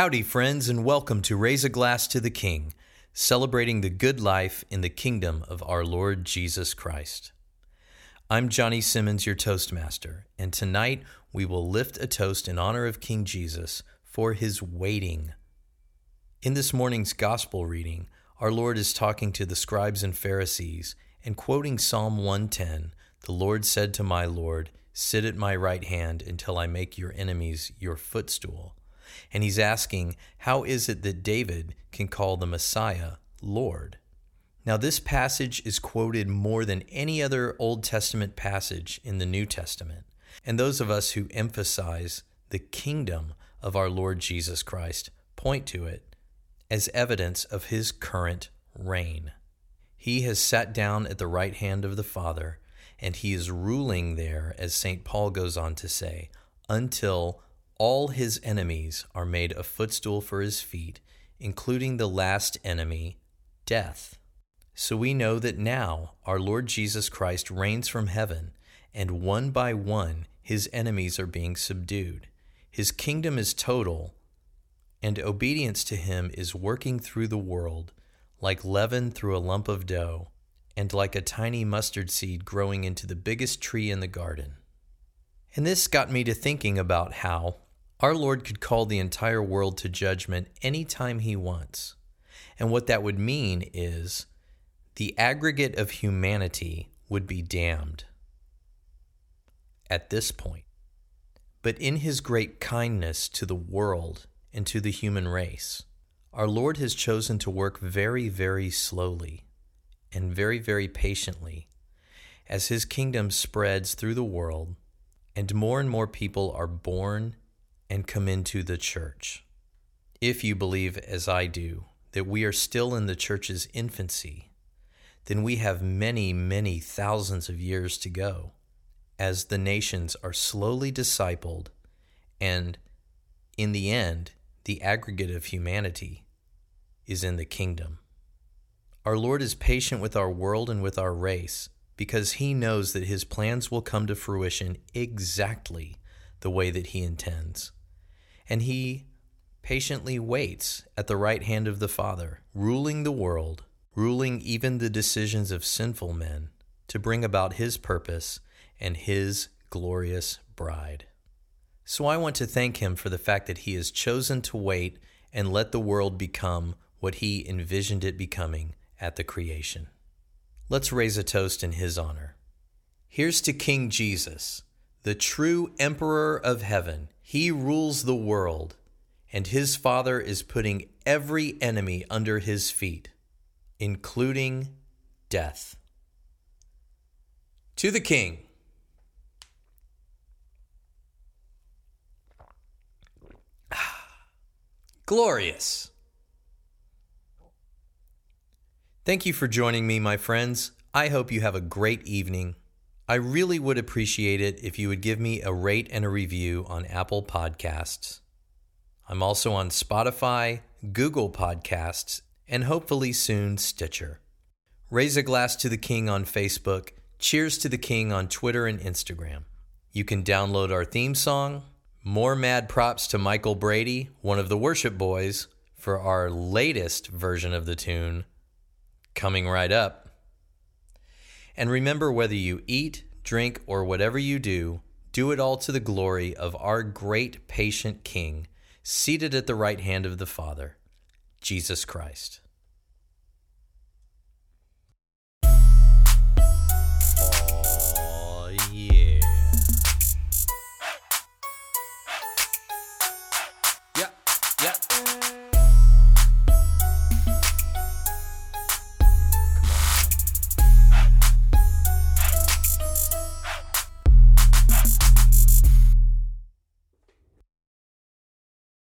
Howdy, friends, and welcome to Raise a Glass to the King, celebrating the good life in the kingdom of our Lord Jesus Christ. I'm Johnny Simmons, your Toastmaster, and tonight we will lift a toast in honor of King Jesus for his waiting. In this morning's gospel reading, our Lord is talking to the scribes and Pharisees and quoting Psalm 110 The Lord said to my Lord, Sit at my right hand until I make your enemies your footstool. And he's asking, How is it that David can call the Messiah Lord? Now, this passage is quoted more than any other Old Testament passage in the New Testament. And those of us who emphasize the kingdom of our Lord Jesus Christ point to it as evidence of his current reign. He has sat down at the right hand of the Father, and he is ruling there, as St. Paul goes on to say, until all his enemies are made a footstool for his feet, including the last enemy, death. So we know that now our Lord Jesus Christ reigns from heaven, and one by one his enemies are being subdued. His kingdom is total, and obedience to him is working through the world like leaven through a lump of dough, and like a tiny mustard seed growing into the biggest tree in the garden. And this got me to thinking about how our Lord could call the entire world to judgment any time he wants. And what that would mean is the aggregate of humanity would be damned at this point. But in his great kindness to the world and to the human race, our Lord has chosen to work very, very slowly and very, very patiently as his kingdom spreads through the world and more and more people are born and come into the church. If you believe, as I do, that we are still in the church's infancy, then we have many, many thousands of years to go as the nations are slowly discipled and, in the end, the aggregate of humanity is in the kingdom. Our Lord is patient with our world and with our race because he knows that his plans will come to fruition exactly the way that he intends and he patiently waits at the right hand of the Father, ruling the world, ruling even the decisions of sinful men, to bring about his purpose and his glorious bride. So I want to thank him for the fact that he has chosen to wait and let the world become what he envisioned it becoming at the creation. Let's raise a toast in his honor. Here's to King Jesus, the true Emperor of heaven he rules the world, and his Father is putting every enemy under his feet, including death. To the King. Glorious. Thank you for joining me, my friends. I hope you have a great evening I really would appreciate it if you would give me a rate and a review on Apple Podcasts. I'm also on Spotify, Google Podcasts, and hopefully soon Stitcher. Raise a glass to the King on Facebook. Cheers to the King on Twitter and Instagram. You can download our theme song. More mad props to Michael Brady, one of the worship boys, for our latest version of the tune coming right up. And remember, whether you eat, drink, or whatever you do, do it all to the glory of our great patient King, seated at the right hand of the Father, Jesus Christ. Oh, yeah.